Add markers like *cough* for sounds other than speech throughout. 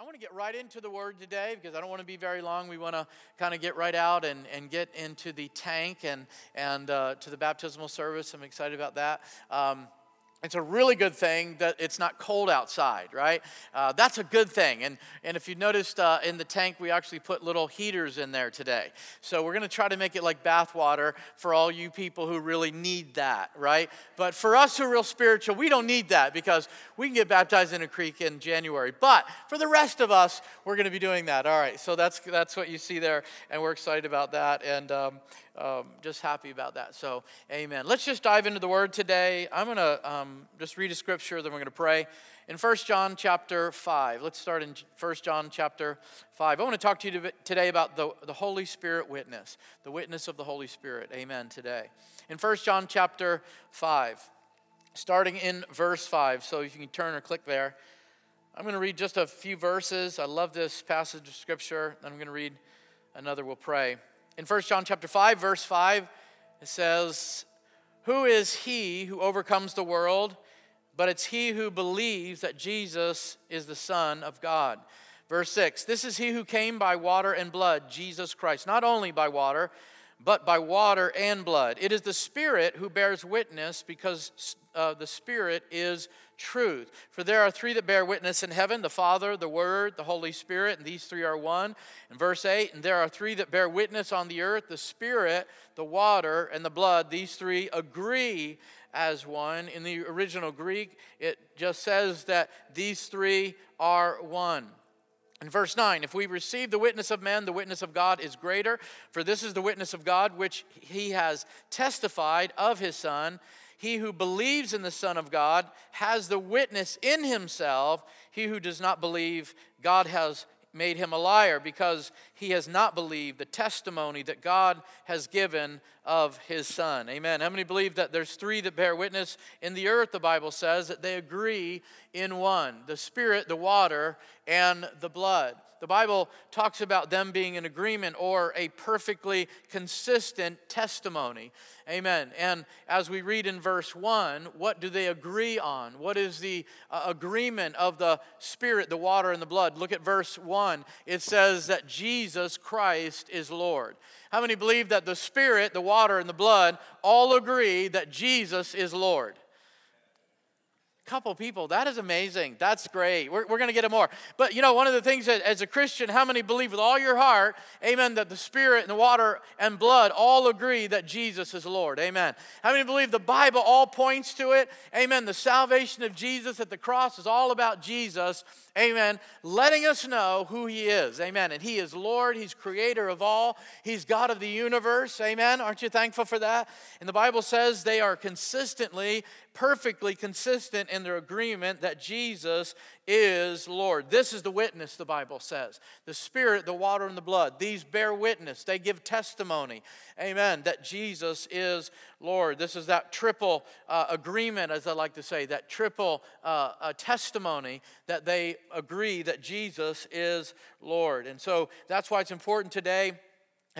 I want to get right into the word today because I don't want to be very long. We want to kind of get right out and, and get into the tank and, and uh, to the baptismal service. I'm excited about that. Um, it's a really good thing that it's not cold outside, right? Uh, that's a good thing. And, and if you noticed uh, in the tank, we actually put little heaters in there today. So we're going to try to make it like bath water for all you people who really need that, right? But for us who are real spiritual, we don't need that because we can get baptized in a creek in January. But for the rest of us, we're going to be doing that. All right, so that's, that's what you see there, and we're excited about that. And um, um, just happy about that. So, amen. Let's just dive into the word today. I'm going to um, just read a scripture, then we're going to pray. In 1 John chapter 5, let's start in 1 John chapter 5. I want to talk to you today about the, the Holy Spirit witness, the witness of the Holy Spirit. Amen. Today. In 1 John chapter 5, starting in verse 5. So, if you can turn or click there. I'm going to read just a few verses. I love this passage of scripture. I'm going to read another. We'll pray. In 1 John chapter 5 verse 5 it says, "Who is he who overcomes the world? But it's he who believes that Jesus is the son of God." Verse 6, "This is he who came by water and blood, Jesus Christ, not only by water, but by water and blood. It is the Spirit who bears witness because uh, the Spirit is truth. For there are three that bear witness in heaven the Father, the Word, the Holy Spirit, and these three are one. In verse 8, and there are three that bear witness on the earth the Spirit, the water, and the blood. These three agree as one. In the original Greek, it just says that these three are one. In verse 9, if we receive the witness of men, the witness of God is greater, for this is the witness of God which he has testified of his Son. He who believes in the Son of God has the witness in himself. He who does not believe, God has made him a liar because he has not believed the testimony that God has given of his son. Amen. How many believe that there's three that bear witness in the earth? The Bible says that they agree in one the spirit, the water, and the blood. The Bible talks about them being in agreement or a perfectly consistent testimony. Amen. And as we read in verse 1, what do they agree on? What is the uh, agreement of the Spirit, the water, and the blood? Look at verse 1. It says that Jesus Christ is Lord. How many believe that the Spirit, the water, and the blood all agree that Jesus is Lord? Couple people. That is amazing. That's great. We're, we're going to get it more. But you know, one of the things that as a Christian, how many believe with all your heart, amen, that the Spirit and the water and blood all agree that Jesus is Lord? Amen. How many believe the Bible all points to it? Amen. The salvation of Jesus at the cross is all about Jesus amen, letting us know who He is, amen. And He is Lord, He's creator of all, He's God of the universe, amen. Aren't you thankful for that? And the Bible says they are consistently, perfectly consistent in their agreement that Jesus is Lord. This is the witness, the Bible says. The Spirit, the water, and the blood. These bear witness. They give testimony. Amen. That Jesus is Lord. This is that triple uh, agreement, as I like to say, that triple uh, uh, testimony that they agree that Jesus is Lord. And so that's why it's important today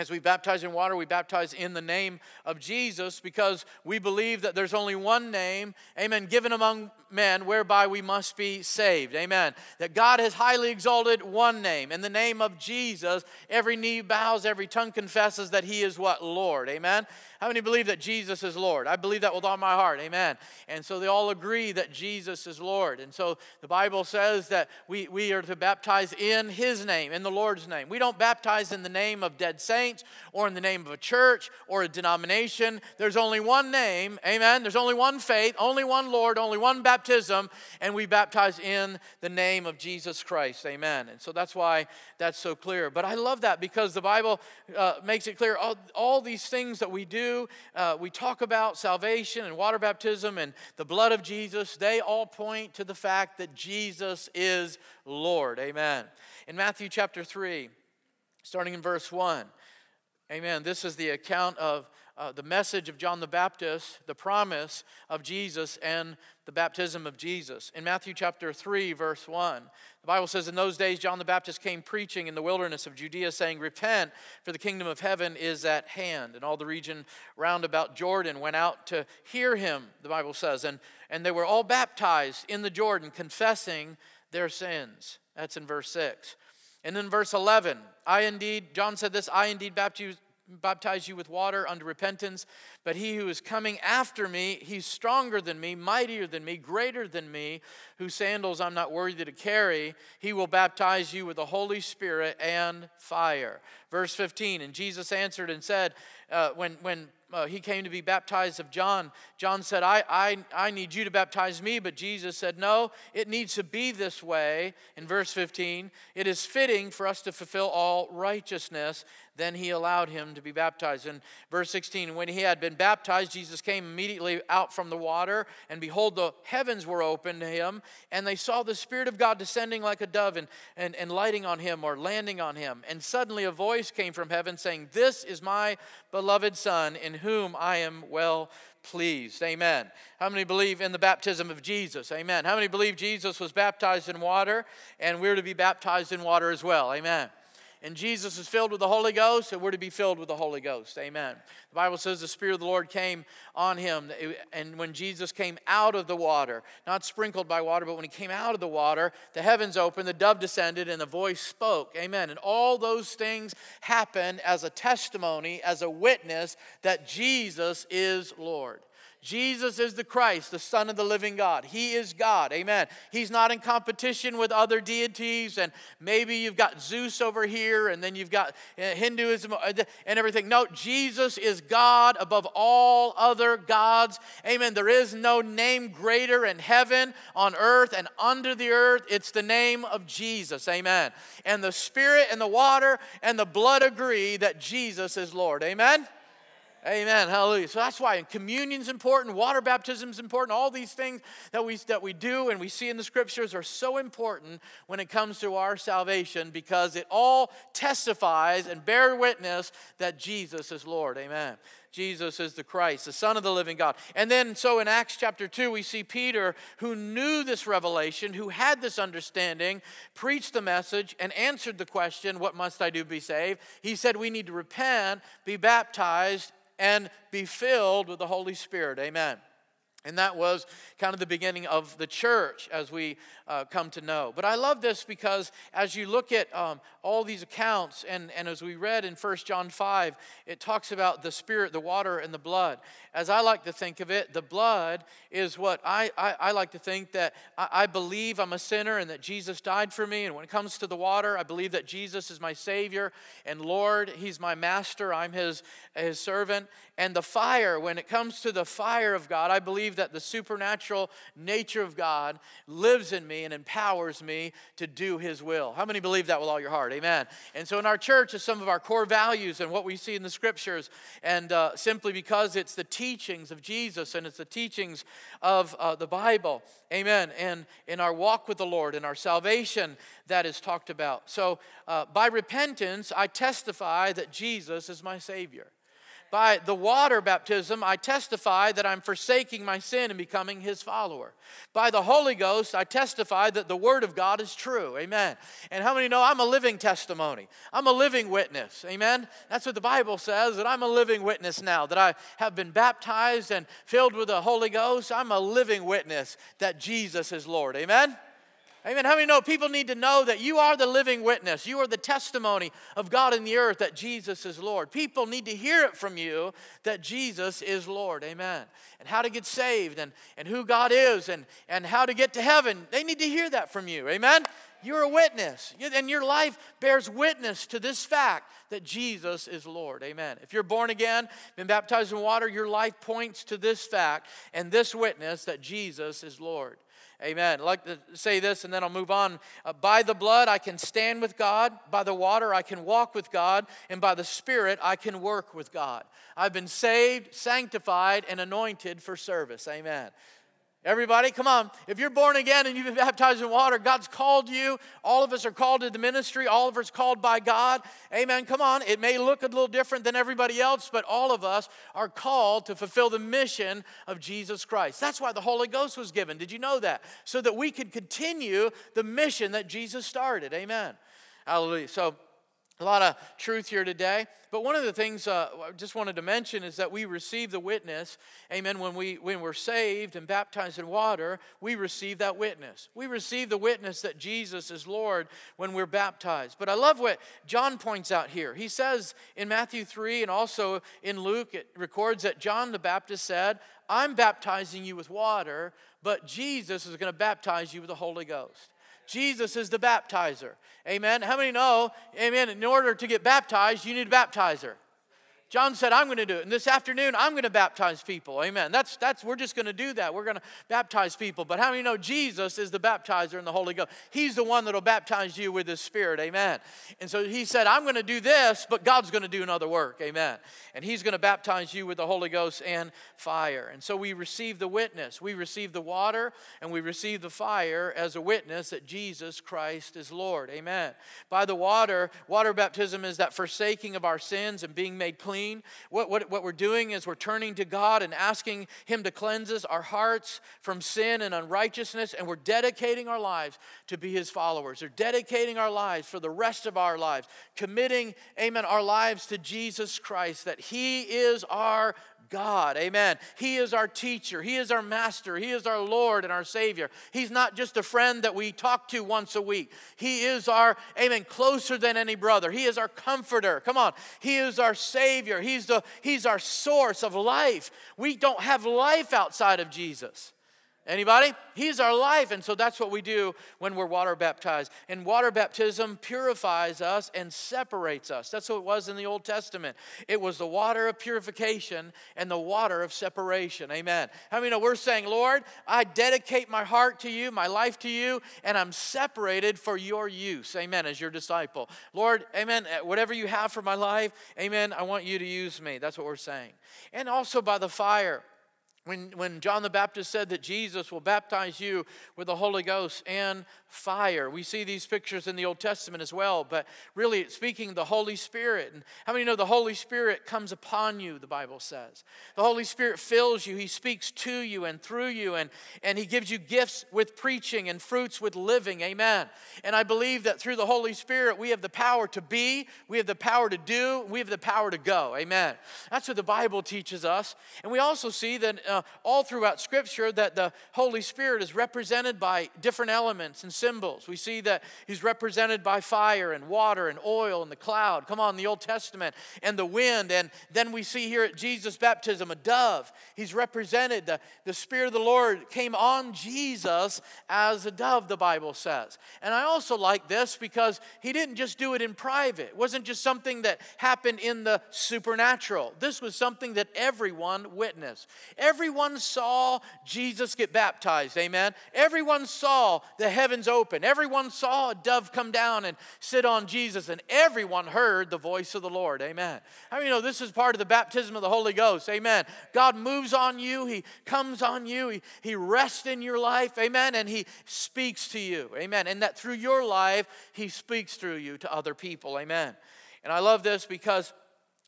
as we baptize in water, we baptize in the name of Jesus because we believe that there's only one name, amen, given among men whereby we must be saved, amen. That God has highly exalted one name. In the name of Jesus, every knee bows, every tongue confesses that He is what? Lord, amen. How many believe that Jesus is Lord? I believe that with all my heart. Amen. And so they all agree that Jesus is Lord. And so the Bible says that we, we are to baptize in His name, in the Lord's name. We don't baptize in the name of dead saints or in the name of a church or a denomination. There's only one name. Amen. There's only one faith, only one Lord, only one baptism. And we baptize in the name of Jesus Christ. Amen. And so that's why that's so clear. But I love that because the Bible uh, makes it clear all, all these things that we do uh, we talk about salvation and water baptism and the blood of Jesus, they all point to the fact that Jesus is Lord. Amen. In Matthew chapter 3, starting in verse 1, amen, this is the account of uh, the message of John the Baptist, the promise of Jesus, and the baptism of Jesus. In Matthew chapter 3, verse 1, the Bible says, In those days, John the Baptist came preaching in the wilderness of Judea, saying, Repent, for the kingdom of heaven is at hand. And all the region round about Jordan went out to hear him, the Bible says. And, and they were all baptized in the Jordan, confessing their sins. That's in verse 6. And then verse 11, I indeed, John said this, I indeed baptize, baptize you with water unto repentance, but he who is coming after me, he's stronger than me, mightier than me, greater than me, whose sandals I'm not worthy to carry. He will baptize you with the Holy Spirit and fire. Verse 15, and Jesus answered and said, uh, when, when uh, he came to be baptized of John, John said, I, I, I need you to baptize me. But Jesus said, No, it needs to be this way. In verse 15, it is fitting for us to fulfill all righteousness. Then he allowed him to be baptized. In verse 16, when he had been baptized, Jesus came immediately out from the water, and behold, the heavens were opened to him, and they saw the Spirit of God descending like a dove and, and, and lighting on him or landing on him. And suddenly a voice came from heaven saying, This is my beloved Son, in whom I am well pleased. Amen. How many believe in the baptism of Jesus? Amen. How many believe Jesus was baptized in water and we're to be baptized in water as well? Amen and Jesus is filled with the Holy Ghost, and we're to be filled with the Holy Ghost. Amen. The Bible says the Spirit of the Lord came on him, and when Jesus came out of the water, not sprinkled by water, but when he came out of the water, the heavens opened, the dove descended, and the voice spoke. Amen. And all those things happen as a testimony, as a witness that Jesus is Lord. Jesus is the Christ, the Son of the living God. He is God. Amen. He's not in competition with other deities, and maybe you've got Zeus over here, and then you've got uh, Hinduism uh, and everything. No, Jesus is God above all other gods. Amen. There is no name greater in heaven, on earth, and under the earth. It's the name of Jesus. Amen. And the Spirit and the water and the blood agree that Jesus is Lord. Amen. Amen. Hallelujah. So that's why communion's important, water baptism's is important. All these things that we that we do and we see in the scriptures are so important when it comes to our salvation because it all testifies and bear witness that Jesus is Lord. Amen. Jesus is the Christ, the Son of the living God. And then, so in Acts chapter 2, we see Peter, who knew this revelation, who had this understanding, preached the message and answered the question, What must I do to be saved? He said, We need to repent, be baptized, and be filled with the Holy Spirit. Amen. And that was kind of the beginning of the church as we uh, come to know. But I love this because as you look at um, all these accounts, and, and as we read in 1 John 5, it talks about the spirit, the water, and the blood. As I like to think of it, the blood is what I, I, I like to think that I, I believe I'm a sinner and that Jesus died for me. And when it comes to the water, I believe that Jesus is my Savior and Lord. He's my master, I'm His, his servant. And the fire, when it comes to the fire of God, I believe that the supernatural nature of God lives in me and empowers me to do His will. How many believe that with all your heart? Amen. And so in our church is some of our core values and what we see in the scriptures. And uh, simply because it's the teachings of Jesus and it's the teachings of uh, the Bible. Amen. And in our walk with the Lord and our salvation that is talked about. So uh, by repentance, I testify that Jesus is my Savior. By the water baptism, I testify that I'm forsaking my sin and becoming his follower. By the Holy Ghost, I testify that the word of God is true. Amen. And how many know I'm a living testimony? I'm a living witness. Amen. That's what the Bible says, that I'm a living witness now, that I have been baptized and filled with the Holy Ghost. I'm a living witness that Jesus is Lord. Amen. Amen. How many know people need to know that you are the living witness? You are the testimony of God in the earth that Jesus is Lord. People need to hear it from you that Jesus is Lord. Amen. And how to get saved and, and who God is and, and how to get to heaven. They need to hear that from you. Amen. You're a witness, and your life bears witness to this fact that Jesus is Lord. Amen. If you're born again, been baptized in water, your life points to this fact and this witness that Jesus is Lord. Amen. I'd like to say this and then I'll move on. Uh, by the blood, I can stand with God. By the water, I can walk with God. And by the Spirit, I can work with God. I've been saved, sanctified, and anointed for service. Amen. Everybody, come on. If you're born again and you've been baptized in water, God's called you. All of us are called to the ministry. All of us called by God. Amen. Come on. It may look a little different than everybody else, but all of us are called to fulfill the mission of Jesus Christ. That's why the Holy Ghost was given. Did you know that? So that we could continue the mission that Jesus started. Amen. Hallelujah. So, a lot of truth here today. But one of the things uh, I just wanted to mention is that we receive the witness. Amen. When, we, when we're saved and baptized in water, we receive that witness. We receive the witness that Jesus is Lord when we're baptized. But I love what John points out here. He says in Matthew 3 and also in Luke, it records that John the Baptist said, I'm baptizing you with water, but Jesus is going to baptize you with the Holy Ghost. Jesus is the baptizer. Amen. How many know, amen, in order to get baptized, you need a baptizer? John said, I'm going to do it. And this afternoon, I'm going to baptize people. Amen. That's, that's, we're just going to do that. We're going to baptize people. But how many know Jesus is the baptizer in the Holy Ghost? He's the one that'll baptize you with His Spirit. Amen. And so he said, I'm going to do this, but God's going to do another work. Amen. And He's going to baptize you with the Holy Ghost and fire. And so we receive the witness. We receive the water and we receive the fire as a witness that Jesus Christ is Lord. Amen. By the water, water baptism is that forsaking of our sins and being made clean clean. What, what, what we're doing is we're turning to God and asking Him to cleanse us, our hearts from sin and unrighteousness, and we're dedicating our lives to be His followers. We're dedicating our lives for the rest of our lives, committing, amen, our lives to Jesus Christ, that He is our God. Amen. He is our teacher. He is our master. He is our Lord and our Savior. He's not just a friend that we talk to once a week. He is our, amen, closer than any brother. He is our comforter. Come on. He is our Savior. He's, the, he's our source of life. We don't have life outside of Jesus. Anybody? He's our life. And so that's what we do when we're water baptized. And water baptism purifies us and separates us. That's what it was in the Old Testament. It was the water of purification and the water of separation. Amen. How I mean, we're saying, Lord, I dedicate my heart to you, my life to you, and I'm separated for your use. Amen. As your disciple. Lord, amen. Eh, whatever you have for my life, amen. I want you to use me. That's what we're saying. And also by the fire. When, when John the Baptist said that Jesus will baptize you with the Holy Ghost and fire. We see these pictures in the Old Testament as well, but really it's speaking the Holy Spirit. And how many know the Holy Spirit comes upon you, the Bible says? The Holy Spirit fills you, He speaks to you and through you, and, and He gives you gifts with preaching and fruits with living. Amen. And I believe that through the Holy Spirit, we have the power to be, we have the power to do, we have the power to go. Amen. That's what the Bible teaches us. And we also see that uh, all throughout Scripture that the Holy Spirit is represented by different elements and symbols. We see that he's represented by fire and water and oil and the cloud. Come on, the Old Testament and the wind. And then we see here at Jesus' baptism a dove. He's represented. The, the Spirit of the Lord came on Jesus as a dove, the Bible says. And I also like this because he didn't just do it in private, it wasn't just something that happened in the supernatural. This was something that everyone witnessed. Everyone saw Jesus get baptized. Amen. Everyone saw the heavens open. Everyone saw a dove come down and sit on Jesus, and everyone heard the voice of the Lord. Amen. How I mean, you know this is part of the baptism of the Holy Ghost? Amen. God moves on you, He comes on you, He, he rests in your life. Amen. And He speaks to you. Amen. And that through your life, He speaks through you to other people. Amen. And I love this because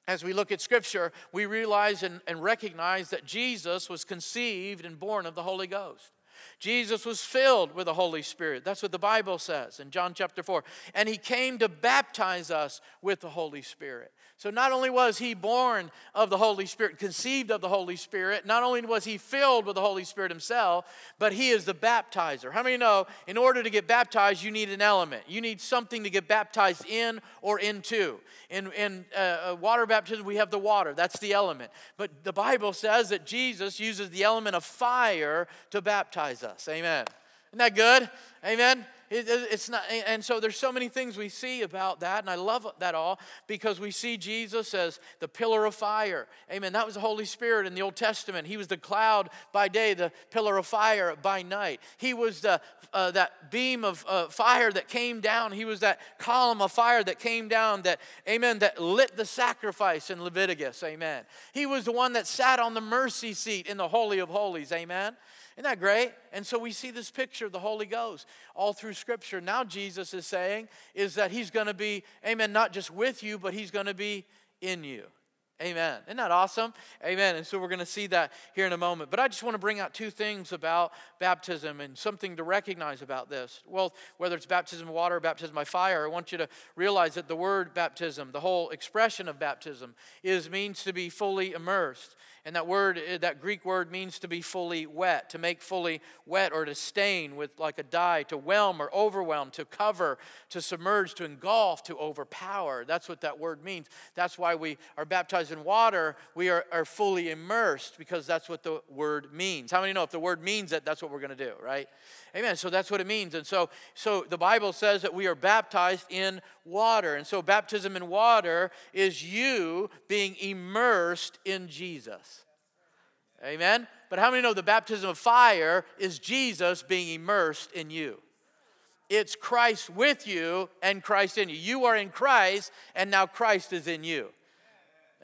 as we look at Scripture, we realize and, and, recognize that Jesus was conceived and born of the Holy Ghost. Jesus was filled with the Holy Spirit. That's what the Bible says in John chapter 4. And he came to baptize us with the Holy Spirit. So not only was he born of the Holy Spirit, conceived of the Holy Spirit, not only was he filled with the Holy Spirit himself, but he is the baptizer. How many know in order to get baptized, you need an element? You need something to get baptized in or into. In, in uh, uh water baptism, we have the water, that's the element. But the Bible says that Jesus uses the element of fire to baptize us. Amen. Isn't that good? Amen. It, it's not, and so there's so many things we see about that, and I love that all because we see Jesus as the pillar of fire. Amen. That was the Holy Spirit in the Old Testament. He was the cloud by day, the pillar of fire by night. He was the uh, that beam of uh, fire that came down. He was that column of fire that came down. That Amen. That lit the sacrifice in Leviticus. Amen. He was the one that sat on the mercy seat in the Holy of Holies. Amen. Isn't that great? And so we see this picture of the Holy Ghost all through Scripture. Now, Jesus is saying is that He's going to be, amen, not just with you, but He's going to be in you. Amen. Isn't that awesome? Amen. And so we're going to see that here in a moment. But I just want to bring out two things about baptism and something to recognize about this. Well, whether it's baptism of water or baptism by fire, I want you to realize that the word baptism, the whole expression of baptism, is means to be fully immersed. And that word, eh, that Greek word means to be fully wet, to make fully wet or to stain with like a dye, to whelm or overwhelm, to cover, to submerge, to engulf, to overpower. That's what that word means. That's why we are baptized in water. We are, are fully immersed because that's what the word means. How many know if the word means it, that's what we're going to do, right? Amen. So that's what it means. And so, so the Bible says that we are baptized in water. And so baptism in water is you being immersed in Jesus. Amen. But how many know the baptism of fire is Jesus being immersed in you? It's Christ with you and Christ in you. You are in Christ, and now Christ is in you.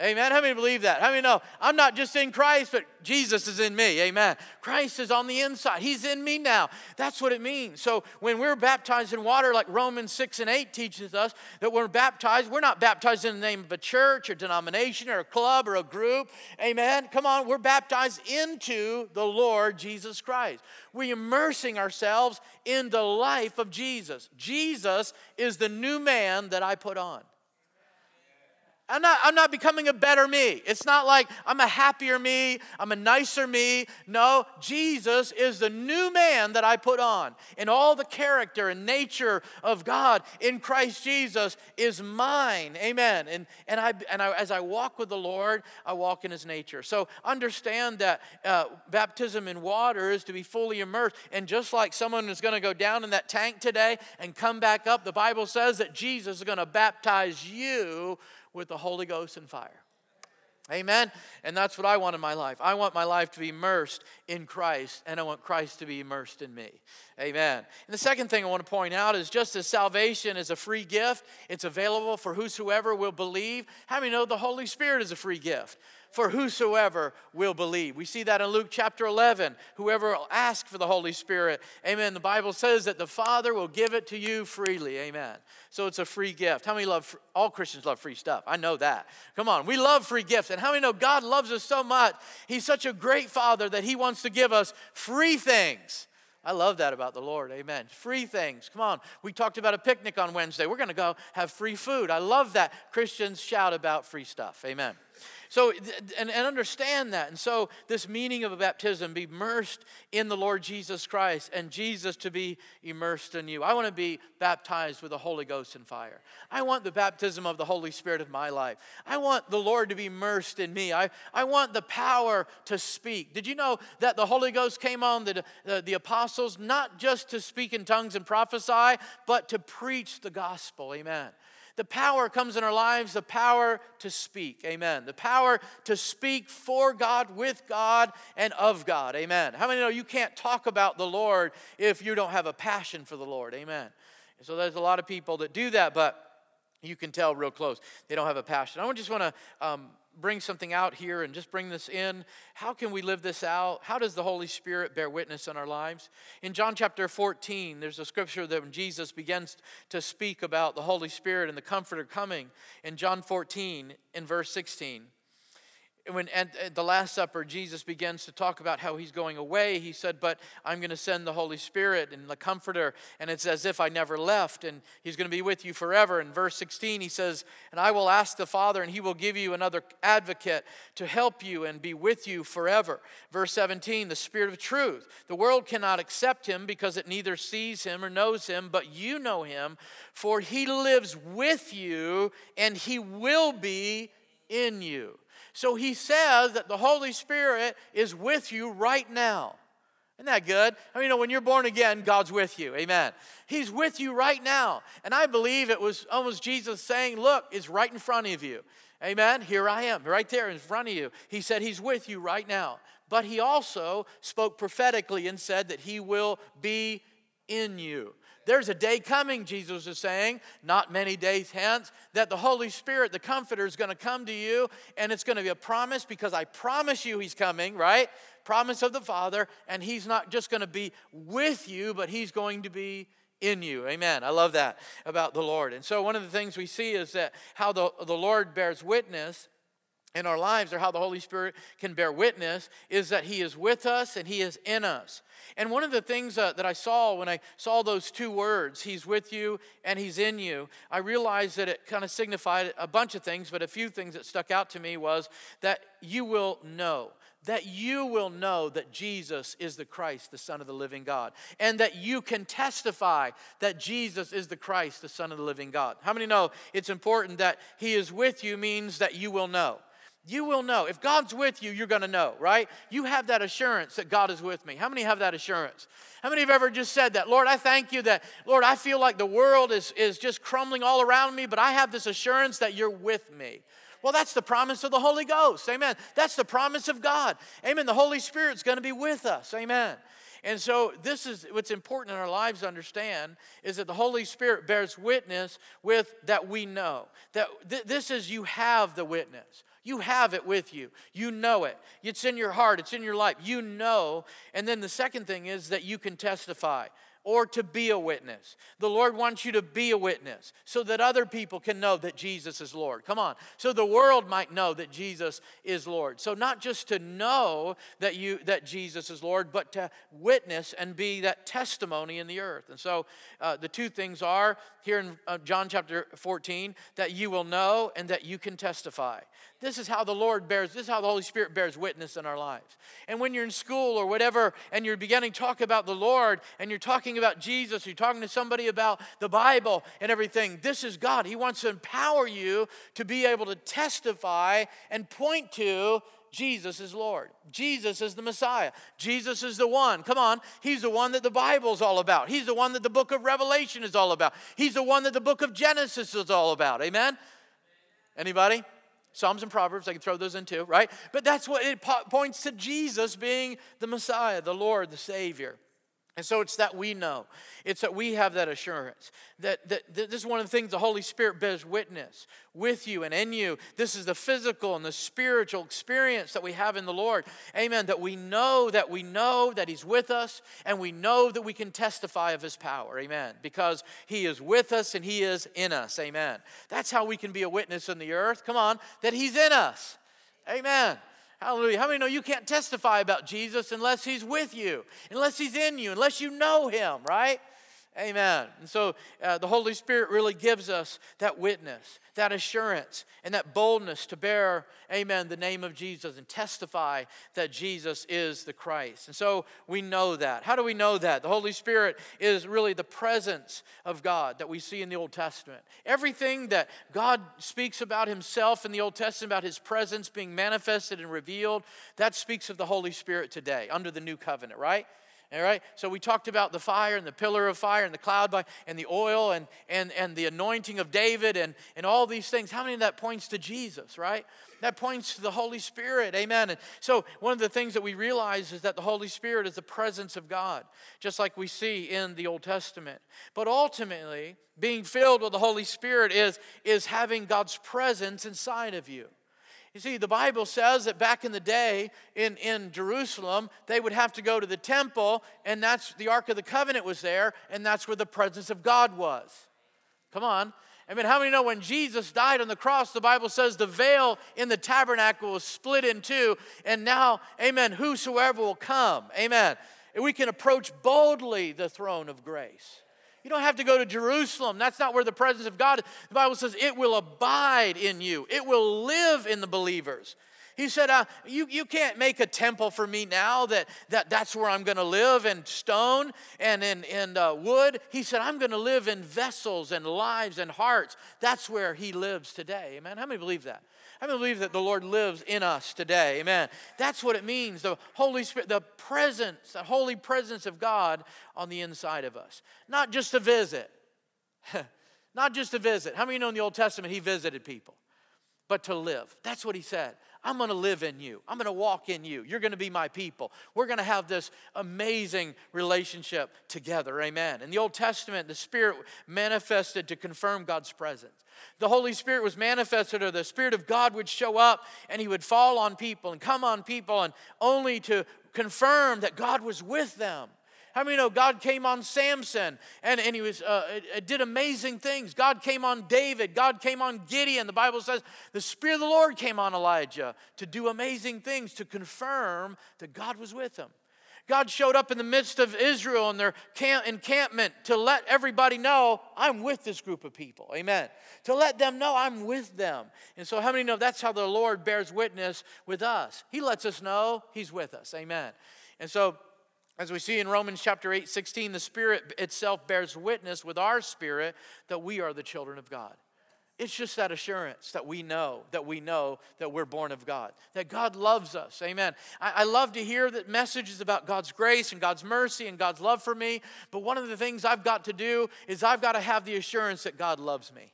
Amen. How many believe that? How many know I'm not just in Christ, but Jesus is in me? Amen. Christ is on the inside. He's in me now. That's what it means. So when we're baptized in water, like Romans 6 and 8 teaches us, that we're baptized, we're not baptized in the name of a church or denomination or a club or a group. Amen. Come on, we're baptized into the Lord Jesus Christ. We're immersing ourselves in the life of Jesus. Jesus is the new man that I put on. I'm not, I'm not becoming a better me. It's not like I'm a happier me, I'm a nicer me. No, Jesus is the new man that I put on. And all the character and nature of God in Christ Jesus is mine. Amen. And, and, I, and I, as I walk with the Lord, I walk in his nature. So understand that uh, baptism in water is to be fully immersed. And just like someone is going to go down in that tank today and come back up, the Bible says that Jesus is going to baptize you with the Holy Ghost and fire. Amen. And that's what I want in my life. I want my life to be immersed in Christ, and I want Christ to be immersed in me. Amen. And the second thing I want to point out is just as salvation is a free gift, it's available for whosoever will believe. How many know the Holy Spirit is a free gift? For whosoever will believe. We see that in Luke chapter 11. Whoever will ask for the Holy Spirit, amen. The Bible says that the Father will give it to you freely, amen. So it's a free gift. How many love, all Christians love free stuff? I know that. Come on, we love free gifts. And how many know God loves us so much? He's such a great Father that He wants to give us free things. I love that about the Lord. Amen. Free things. Come on. We talked about a picnic on Wednesday. We're going to go have free food. I love that. Christians shout about free stuff. Amen. So, and, and understand that. And so, this meaning of a baptism, be immersed in the Lord Jesus Christ and Jesus to be immersed in you. I want to be baptized with the Holy Ghost and fire. I want the baptism of the Holy Spirit of my life. I want the Lord to be immersed in me. I, I want the power to speak. Did you know that the Holy Ghost came on the, the, the apostles not just to speak in tongues and prophesy, but to preach the gospel? Amen the power comes in our lives the power to speak. Amen. The power to speak for God, with God, and of God. Amen. How many know you can't talk about the Lord if you don't have a passion for the Lord? Amen. So there's a lot of people that do that, but you can tell real close they don't have a passion. I just want to um, bring something out here and just bring this in. How can we live this out? How does the Holy Spirit bear witness in our lives? In John chapter 14, there's a scripture that when Jesus begins to speak about the Holy Spirit and the Comforter coming, in John 14, in verse 16, when at, at, the Last Supper, Jesus begins to talk about how he's going away, he said, But I'm going to send the Holy Spirit and the Comforter, and it's as if I never left, and he's going to be with you forever. In verse 16, he says, And I will ask the Father, and he will give you another advocate to help you and be with you forever. Verse 17, the Spirit of truth. The world cannot accept him because it neither sees him or knows him, but you know him, for he lives with you, and he will be in you. So he says that the Holy Spirit is with you right now. Isn't that good? I mean, you know, when you're born again, God's with you. Amen. He's with you right now. And I believe it was almost Jesus saying, Look, it's right in front of you. Amen. Here I am, right there in front of you. He said, He's with you right now. But he also spoke prophetically and said that He will be in you. There's a day coming, Jesus is saying, not many days hence, that the Holy Spirit, the Comforter, is going to come to you, and it's going to be a promise because I promise you He's coming, right? Promise of the Father, and He's not just going to be with you, but He's going to be in you. Amen. I love that about the Lord. And so, one of the things we see is that how the, the Lord bears witness in our lives or how the Holy Spirit can bear witness is that He is with us and He is in us. And one of the things uh, that I saw when I saw those two words, He's with you and He's in you, I realized that it kind of signified a bunch of things, but a few things that stuck out to me was that you will know that you will know that Jesus is the Christ, the Son of the living God, and that you can testify that Jesus is the Christ, the Son of the living God. How many know it's important that He is with you means that you will know? You will know. If God's with you, you're going to know, right? You have that assurance that God is with me. How many have that assurance? How many have ever just said that? Lord, I thank you that, Lord, I feel like the world is, is just crumbling all around me, but I have this assurance that you're with me. Well, that's the promise of the Holy Ghost. Amen. That's the promise of God. Amen. The Holy Spirit's going to be with us. Amen. And so, this is what's important in our lives to understand is that the Holy Spirit bears witness with that we know. That th- this is you have the witness. You have it with you. You know it. It's in your heart, it's in your life. You know. And then the second thing is that you can testify or to be a witness. The Lord wants you to be a witness so that other people can know that Jesus is Lord. Come on. So the world might know that Jesus is Lord. So not just to know that you that Jesus is Lord, but to witness and be that testimony in the earth. And so uh, the two things are here in uh, John chapter 14 that you will know and that you can testify. This is how the Lord bears, this is how the Holy Spirit bears witness in our lives. And when you're in school or whatever, and you're beginning to talk about the Lord, and you're talking about Jesus, you're talking to somebody about the Bible and everything, this is God. He wants to empower you to be able to testify and point to Jesus is Lord. Jesus is the Messiah. Jesus is the one. Come on. He's the one that the Bible's all about. He's the one that the book of Revelation is all about. He's the one that the book of Genesis is all about. Amen? Anybody? Psalms and Proverbs, I can throw those in too, right? But that's what it po- points to Jesus being the Messiah, the Lord, the Savior. And so it's that we know. It's that we have that assurance. That, that, that, this is one of the things the Holy Spirit bears witness with you and in you. This is the physical and the spiritual experience that we have in the Lord. Amen. That we know that we know that He's with us and we know that we can testify of His power. Amen. Because He is with us and He is in us. Amen. That's how we can be a witness in the earth. Come on, that He's in us. Amen. Hallelujah. How many know you can't testify about Jesus unless he's with you, unless he's in you, unless you know him, right? Amen. And so uh, the Holy Spirit really gives us that witness, that assurance, and that boldness to bear, amen, the name of Jesus and testify that Jesus is the Christ. And so we know that. How do we know that? The Holy Spirit is really the presence of God that we see in the Old Testament. Everything that God speaks about Himself in the Old Testament, about His presence being manifested and revealed, that speaks of the Holy Spirit today under the new covenant, right? All right? So we talked about the fire and the pillar of fire and the cloud by, and the oil and, and, and the anointing of David and, and all these things. How many of that points to Jesus, right? That points to the Holy Spirit. Amen. And so one of the things that we realize is that the Holy Spirit is the presence of God, just like we see in the Old Testament. But ultimately, being filled with the Holy Spirit is, is having God's presence inside of you. You see, the Bible says that back in the day in, in Jerusalem, they would have to go to the temple, and that's the Ark of the Covenant was there, and that's where the presence of God was. Come on. I mean, how many know when Jesus died on the cross, the Bible says the veil in the tabernacle was split in two, and now, amen, whosoever will come, amen. And we can approach boldly the throne of grace. You don't have to go to Jerusalem. That's not where the presence of God is. The Bible says it will abide in you, it will live in the believers. He said, uh, you, you can't make a temple for me now that, that that's where I'm going to live in stone and in, in uh, wood. He said, I'm going to live in vessels and lives and hearts. That's where He lives today. Amen. How many believe that? I believe that the Lord lives in us today. Amen. That's what it means. The Holy Spirit, the presence, the holy presence of God on the inside of us. Not just a visit. *laughs* Not just a visit. How many know in the Old Testament he visited people? But to live. That's what he said. I'm going to live in you. I'm going to walk in you. You're going to be my people. We're going to have this amazing relationship together. Amen. In the Old Testament, the Spirit manifested to confirm God's presence. The Holy Spirit was manifested, or the Spirit of God would show up and He would fall on people and come on people, and only to confirm that God was with them. How many know God came on Samson and, and he was, uh, did amazing things? God came on David. God came on Gideon. The Bible says the Spirit of the Lord came on Elijah to do amazing things to confirm that God was with him. God showed up in the midst of Israel and their camp, encampment to let everybody know, I'm with this group of people. Amen. To let them know I'm with them. And so, how many know that's how the Lord bears witness with us? He lets us know He's with us. Amen. And so, as we see in Romans chapter 8, 16, the Spirit itself bears witness with our spirit that we are the children of God. It's just that assurance that we know, that we know that we're born of God, that God loves us. Amen. I, I, love to hear that messages about God's grace and God's mercy and God's love for me, but one of the things I've got to do is I've got to have the assurance that God loves me.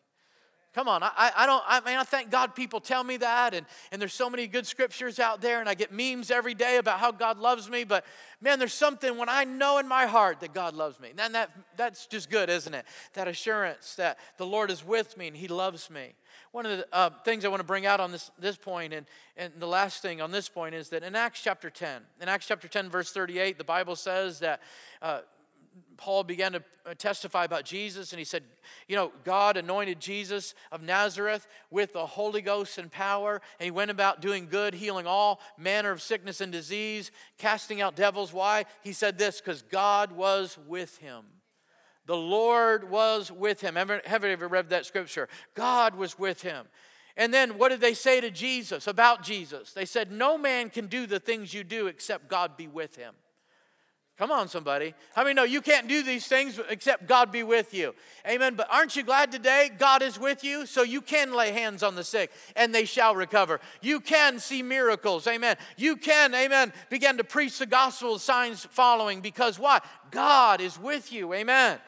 Come on, I, I don't, I mean, I thank God people tell me that, and, and there's so many good scriptures out there, and I get memes every day about how God loves me, but man, there's something when I know in my heart that God loves me. And that, that's just good, isn't it? That assurance that the Lord is with me and He loves me. One of the uh, things I want to bring out on this, this point, and, and the last thing on this point, is that in Acts chapter 10, in Acts chapter 10, verse 38, the Bible says that uh, Paul began to uh, testify about Jesus, and he said, You know, God anointed Jesus of Nazareth with the Holy Ghost and power, and he went about doing good, healing all manner of sickness and disease, casting out devils. Why? He said this because God was with him. The Lord was with him. Have you ever read that scripture? God was with him. And then what did they say to Jesus about Jesus? They said, No man can do the things you do except God be with him. Come on, somebody. How many know you can't do these things except God be with you? Amen. But aren't you glad today God is with you so you can lay hands on the sick and they shall recover? You can see miracles. Amen. You can, amen, begin to preach the gospel, signs following because what? God is with you. Amen.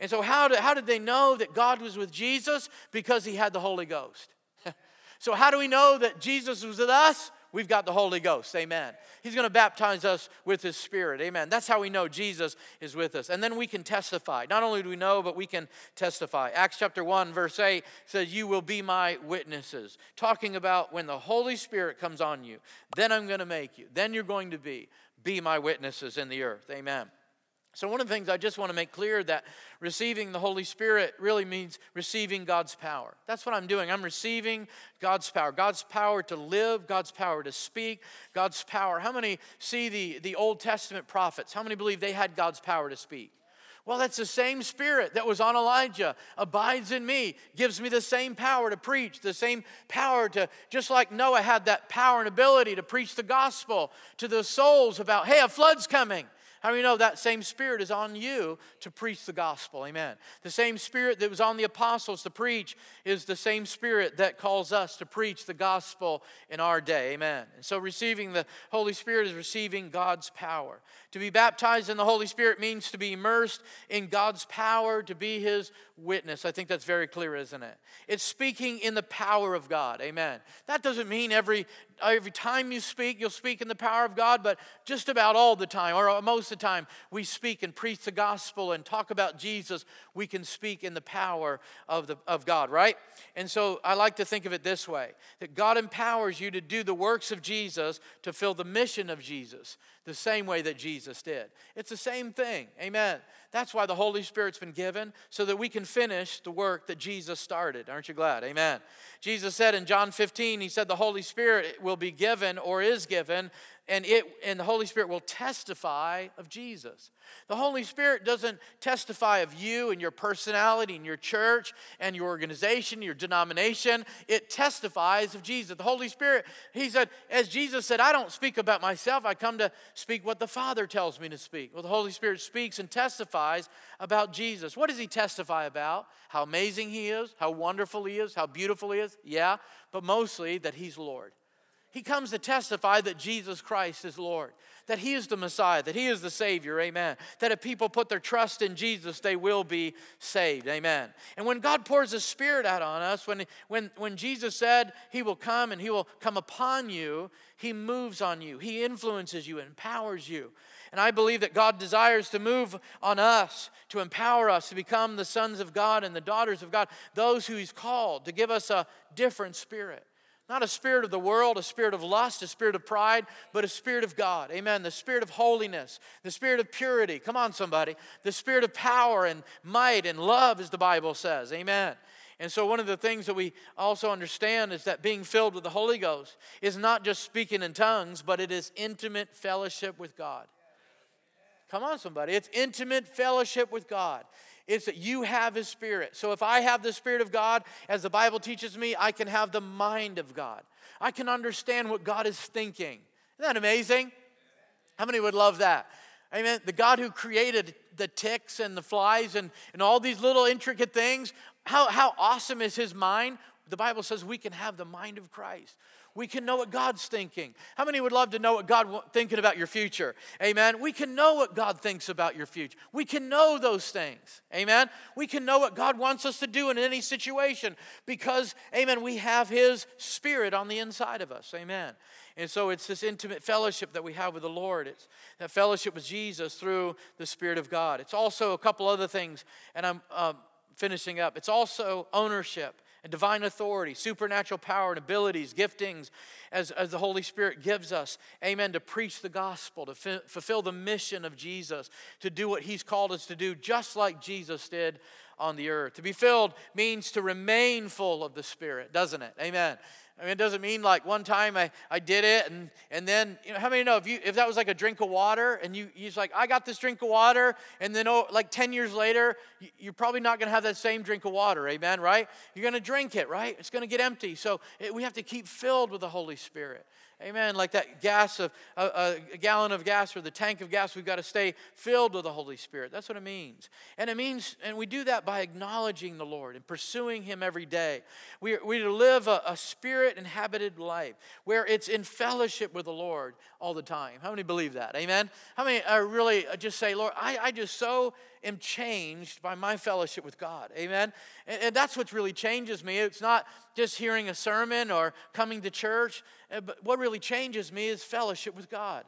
And so, how did, how did they know that God was with Jesus? Because he had the Holy Ghost. *laughs* so, how do we know that Jesus was with us? We've got the Holy Ghost. Amen. He's going to baptize us with His Spirit. Amen. That's how we know Jesus is with us. And then we can testify. Not only do we know, but we can testify. Acts chapter 1, verse 8 says, You will be my witnesses. Talking about when the Holy Spirit comes on you, then I'm going to make you. Then you're going to be. Be my witnesses in the earth. Amen. So, one of the things I just want to make clear that receiving the Holy Spirit really means receiving God's power. That's what I'm doing. I'm receiving God's power. God's power to live, God's power to speak, God's power. How many see the, the Old Testament prophets? How many believe they had God's power to speak? Well, that's the same spirit that was on Elijah, abides in me, gives me the same power to preach, the same power to, just like Noah had that power and ability to preach the gospel to the souls about, hey, a flood's coming. How do you know that same spirit is on you to preach the gospel? Amen. The same spirit that was on the apostles to preach is the same spirit that calls us to preach the gospel in our day. Amen. And so receiving the Holy Spirit is receiving God's power. To be baptized in the Holy Spirit means to be immersed in God's power, to be His witness. I think that's very clear, isn't it? It's speaking in the power of God. Amen. That doesn't mean every every time you speak, you'll speak in the power of God, but just about all the time, or most of the time, we speak and preach the gospel and talk about Jesus, we can speak in the power of, the, of God, right? And so I like to think of it this way that God empowers you to do the works of Jesus to fill the mission of Jesus the same way that Jesus did. It's the same thing. Amen. That's why the Holy Spirit's been given, so that we can finish the work that Jesus started. Aren't you glad? Amen. Jesus said in John 15, He said, The Holy Spirit will be given or is given and it and the holy spirit will testify of jesus. The holy spirit doesn't testify of you and your personality and your church and your organization your denomination. It testifies of jesus. The holy spirit he said as jesus said i don't speak about myself. I come to speak what the father tells me to speak. Well the holy spirit speaks and testifies about jesus. What does he testify about? How amazing he is how wonderful he is how beautiful he is? Yeah but mostly that he's lord he comes to testify that Jesus Christ is Lord, that He is the Messiah, that He is the Savior, amen. That if people put their trust in Jesus, they will be saved, amen. And when God pours His Spirit out on us, when, when, when Jesus said He will come and He will come upon you, He moves on you, He influences you, empowers you. And I believe that God desires to move on us, to empower us to become the sons of God and the daughters of God, those who He's called, to give us a different spirit Not a spirit of the world, a spirit of lust, a spirit of pride, but a spirit of God. Amen. The spirit of holiness, the spirit of purity. Come on, somebody. The spirit of power and might and love, as the Bible says. Amen. And so, one of the things that we also understand is that being filled with the Holy Ghost is not just speaking in tongues, but it is intimate fellowship with God. Come on, somebody. It's intimate fellowship with God. It's that you have His Spirit. So if I have the Spirit of God, as the Bible teaches me, I can have the mind of God. I can understand what God is thinking. Isn't that amazing? How many would love that? Amen. The God who created the ticks and the flies and, and all these little intricate things, how, how awesome is His mind? The Bible says we can have the mind of Christ we can know what God's thinking. How many would love to know what God thinking about your future? Amen. We can know what God thinks about your future. We can know those things. Amen. We can know what God wants us to do in any situation because, amen, we have His Spirit on the inside of us. Amen. And so it's this intimate fellowship that we have with the Lord. It's that fellowship with Jesus through the Spirit of God. It's also a couple other things, and I'm uh, finishing up. It's also ownership and divine authority, supernatural power and abilities, giftings as, as the Holy Spirit gives us. Amen. To preach the gospel, to fulfill the mission of Jesus, to do what He's called us to do, just like Jesus did on the earth. To be filled means to remain full of the Spirit, doesn't it? Amen. I mean, it doesn't mean like one time I, I did it and, and then, you know, how many know if, you, if that was like a drink of water and you, you're like, I got this drink of water, and then oh, like 10 years later, you, are probably not going to have that same drink of water, amen, right? You're going to drink it, right? It's going to get empty. So it, we have to keep filled with the Holy Spirit. Amen. Like that gas of a, gallon of gas or the tank of gas, we've got to stay filled with the Holy Spirit. That's what it means. And it means, and we do that by acknowledging the Lord and pursuing Him every day. We, we live a, a spirit inhabited life where it's in fellowship with the Lord all the time. How many believe that? Amen. How many are really uh, just say, Lord, I, I just so am changed by my fellowship with God. Amen. And, and that's what really changes me. It's not just hearing a sermon or coming to church, uh, but what really changes me is fellowship with God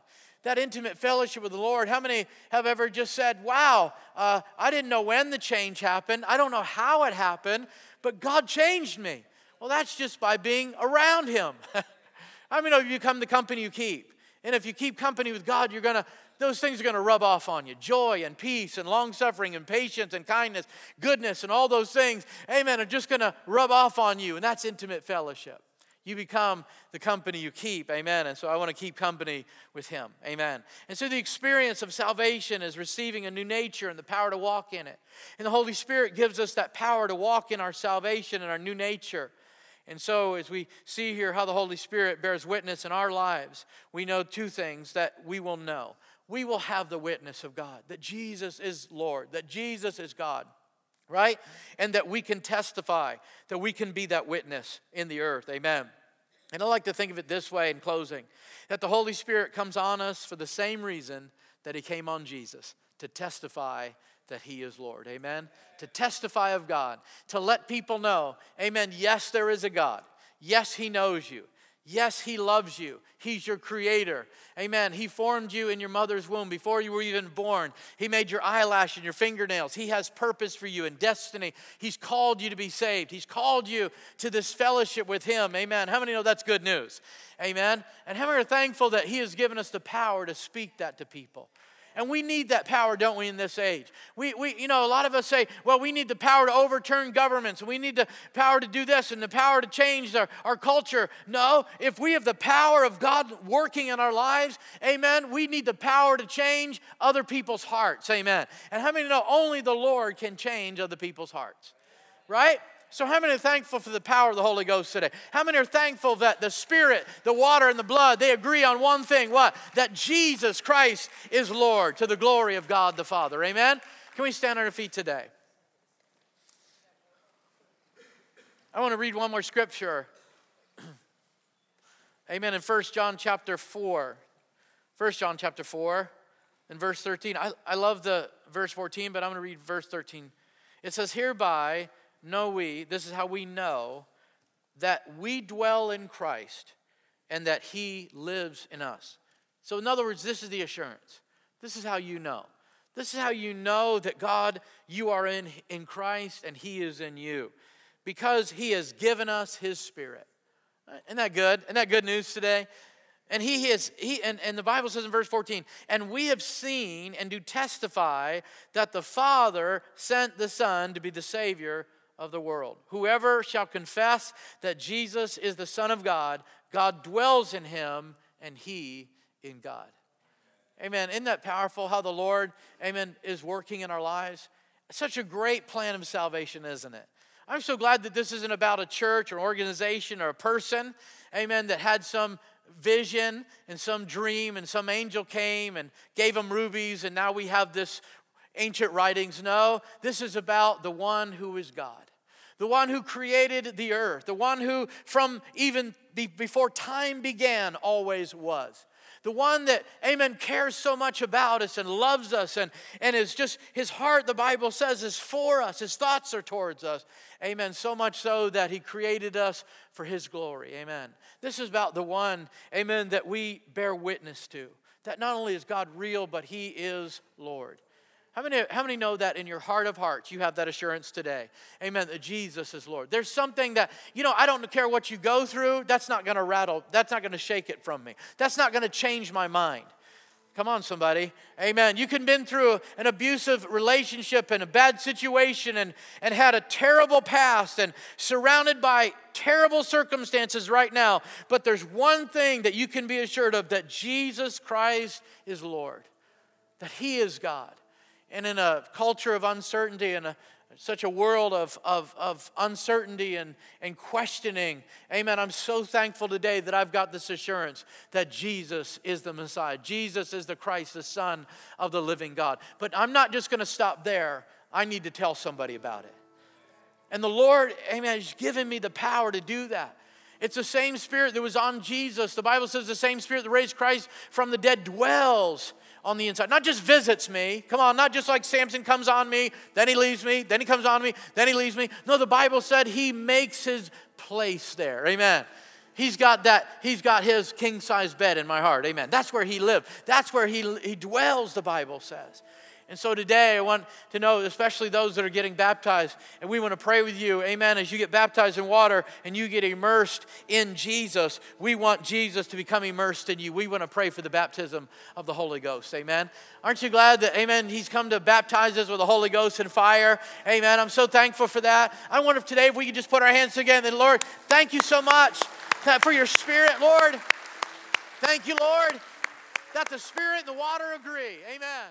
that intimate fellowship with the Lord. How many have ever just said, Wow, uh, I didn't know when the change happened. I don't know how it happened, but God changed me. Well, that's just by being around Him. *laughs* I mean, you become the company you keep. And if you keep company with God, you're going to those things are going to rub off on you joy and peace and long suffering and patience and kindness, goodness, and all those things, amen, are just going to rub off on you. And that's intimate fellowship. You become the company you keep, amen. And so I want to keep company with Him, amen. And so the experience of salvation is receiving a new nature and the power to walk in it. And the Holy Spirit gives us that power to walk in our salvation and our new nature. And so, as we see here how the Holy Spirit bears witness in our lives, we know two things that we will know we will have the witness of God that Jesus is Lord, that Jesus is God, right? And that we can testify, that we can be that witness in the earth. Amen. And I like to think of it this way in closing that the Holy Spirit comes on us for the same reason that He came on Jesus to testify that He is Lord. Amen. To testify of God, to let people know, Amen. Yes, there is a God. Yes, He knows you. Yes, He loves you. He's your creator. Amen. He formed you in your mother's womb before you were even born. He made your eyelash and your fingernails. He has purpose for you and destiny. He's called you to be saved. He's called you to this fellowship with Him. Amen. How many know that's good news? Amen. And how many are thankful that He has given us the power to speak that to people? And we need that power, don't we, in this age? We, we, you know, a lot of us say, well, we need the power to overturn governments, we need the power to do this and the power to change our, our culture. No, if we have the power of God working in our lives, amen, we need the power to change other people's hearts, amen. And how many know only the Lord can change other people's hearts? Right? So, how many are thankful for the power of the Holy Ghost today? How many are thankful that the Spirit, the water, and the blood, they agree on one thing what? That Jesus Christ is Lord to the glory of God the Father. Amen? Can we stand on our feet today? I want to read one more scripture. *clears throat* Amen. In 1 John chapter 4. 1 John chapter 4 and verse 13. I, I love the verse 14, but I'm going to read verse 13. It says, Hereby know we, this is how we know that we dwell in Christ and that He lives in us. So, in other words, this is the assurance. This is how you know. This is how you know that God, you are in, in Christ and He is in you. Because He has given us His Spirit. Isn't that good? Isn't that good news today? And he is, he, and, and the Bible says in verse 14, and we have seen and do testify that the Father sent the Son to be the Savior of the world. Whoever shall confess that Jesus is the Son of God, God dwells in him, and he in God. Amen. Isn't that powerful how the Lord, amen, is working in our lives? Such a great plan of salvation, isn't it? I'm so glad that this isn't about a church or organization or a person, amen, that had some vision and some dream and some angel came and gave them rubies and now we have this ancient writings. No, this is about the one who is God. The one who created the earth, the one who from even before time began always was the one that, amen, cares so much about us and loves us and, and is just, his heart, the Bible says, is for us. His thoughts are towards us. Amen. So much so that he created us for his glory. Amen. This is about the one, amen, that we bear witness to. That not only is God real, but he is Lord. How many, how many know that in your heart of hearts you have that assurance today? Amen, that Jesus is Lord. There's something that, you know, I don't care what you go through, that's not gonna rattle, that's not gonna shake it from me. That's not gonna change my mind. Come on, somebody. Amen. You can been through an abusive relationship and a bad situation and, and had a terrible past and surrounded by terrible circumstances right now. But there's one thing that you can be assured of that Jesus Christ is Lord, that He is God and in a culture of uncertainty and a, such a world of, of, of uncertainty and, and questioning, amen. I'm so thankful today that I've got this assurance that Jesus is the Messiah. Jesus is the Christ, the Son of the living God. But I'm not just going to stop there, I need to tell somebody about it. And the Lord, amen, has given me the power to do that. It's the same spirit that was on Jesus. The Bible says the same spirit that raised Christ from the dead dwells on the inside. Not just visits me. Come on, not just like Samson comes on me, then he leaves me, then he comes on me, then he leaves me. No, the Bible said he makes his place there. Amen. He's got that, he's got his king size bed in my heart. Amen. That's where he lived. That's where he, he dwells, the Bible says. And so today I want to know, especially those that are getting baptized, and we want to pray with you, amen, as you get baptized in water and you get immersed in Jesus. We want Jesus to become immersed in you. We want to pray for the baptism of the Holy Ghost, amen. Aren't you glad that, amen, He's come to baptize us with the Holy Ghost and fire, amen. I'm so thankful for that. I wonder if today if we could just put our hands together and Lord, thank you so much for your spirit, Lord. Thank you, Lord, that the spirit and the water agree, amen.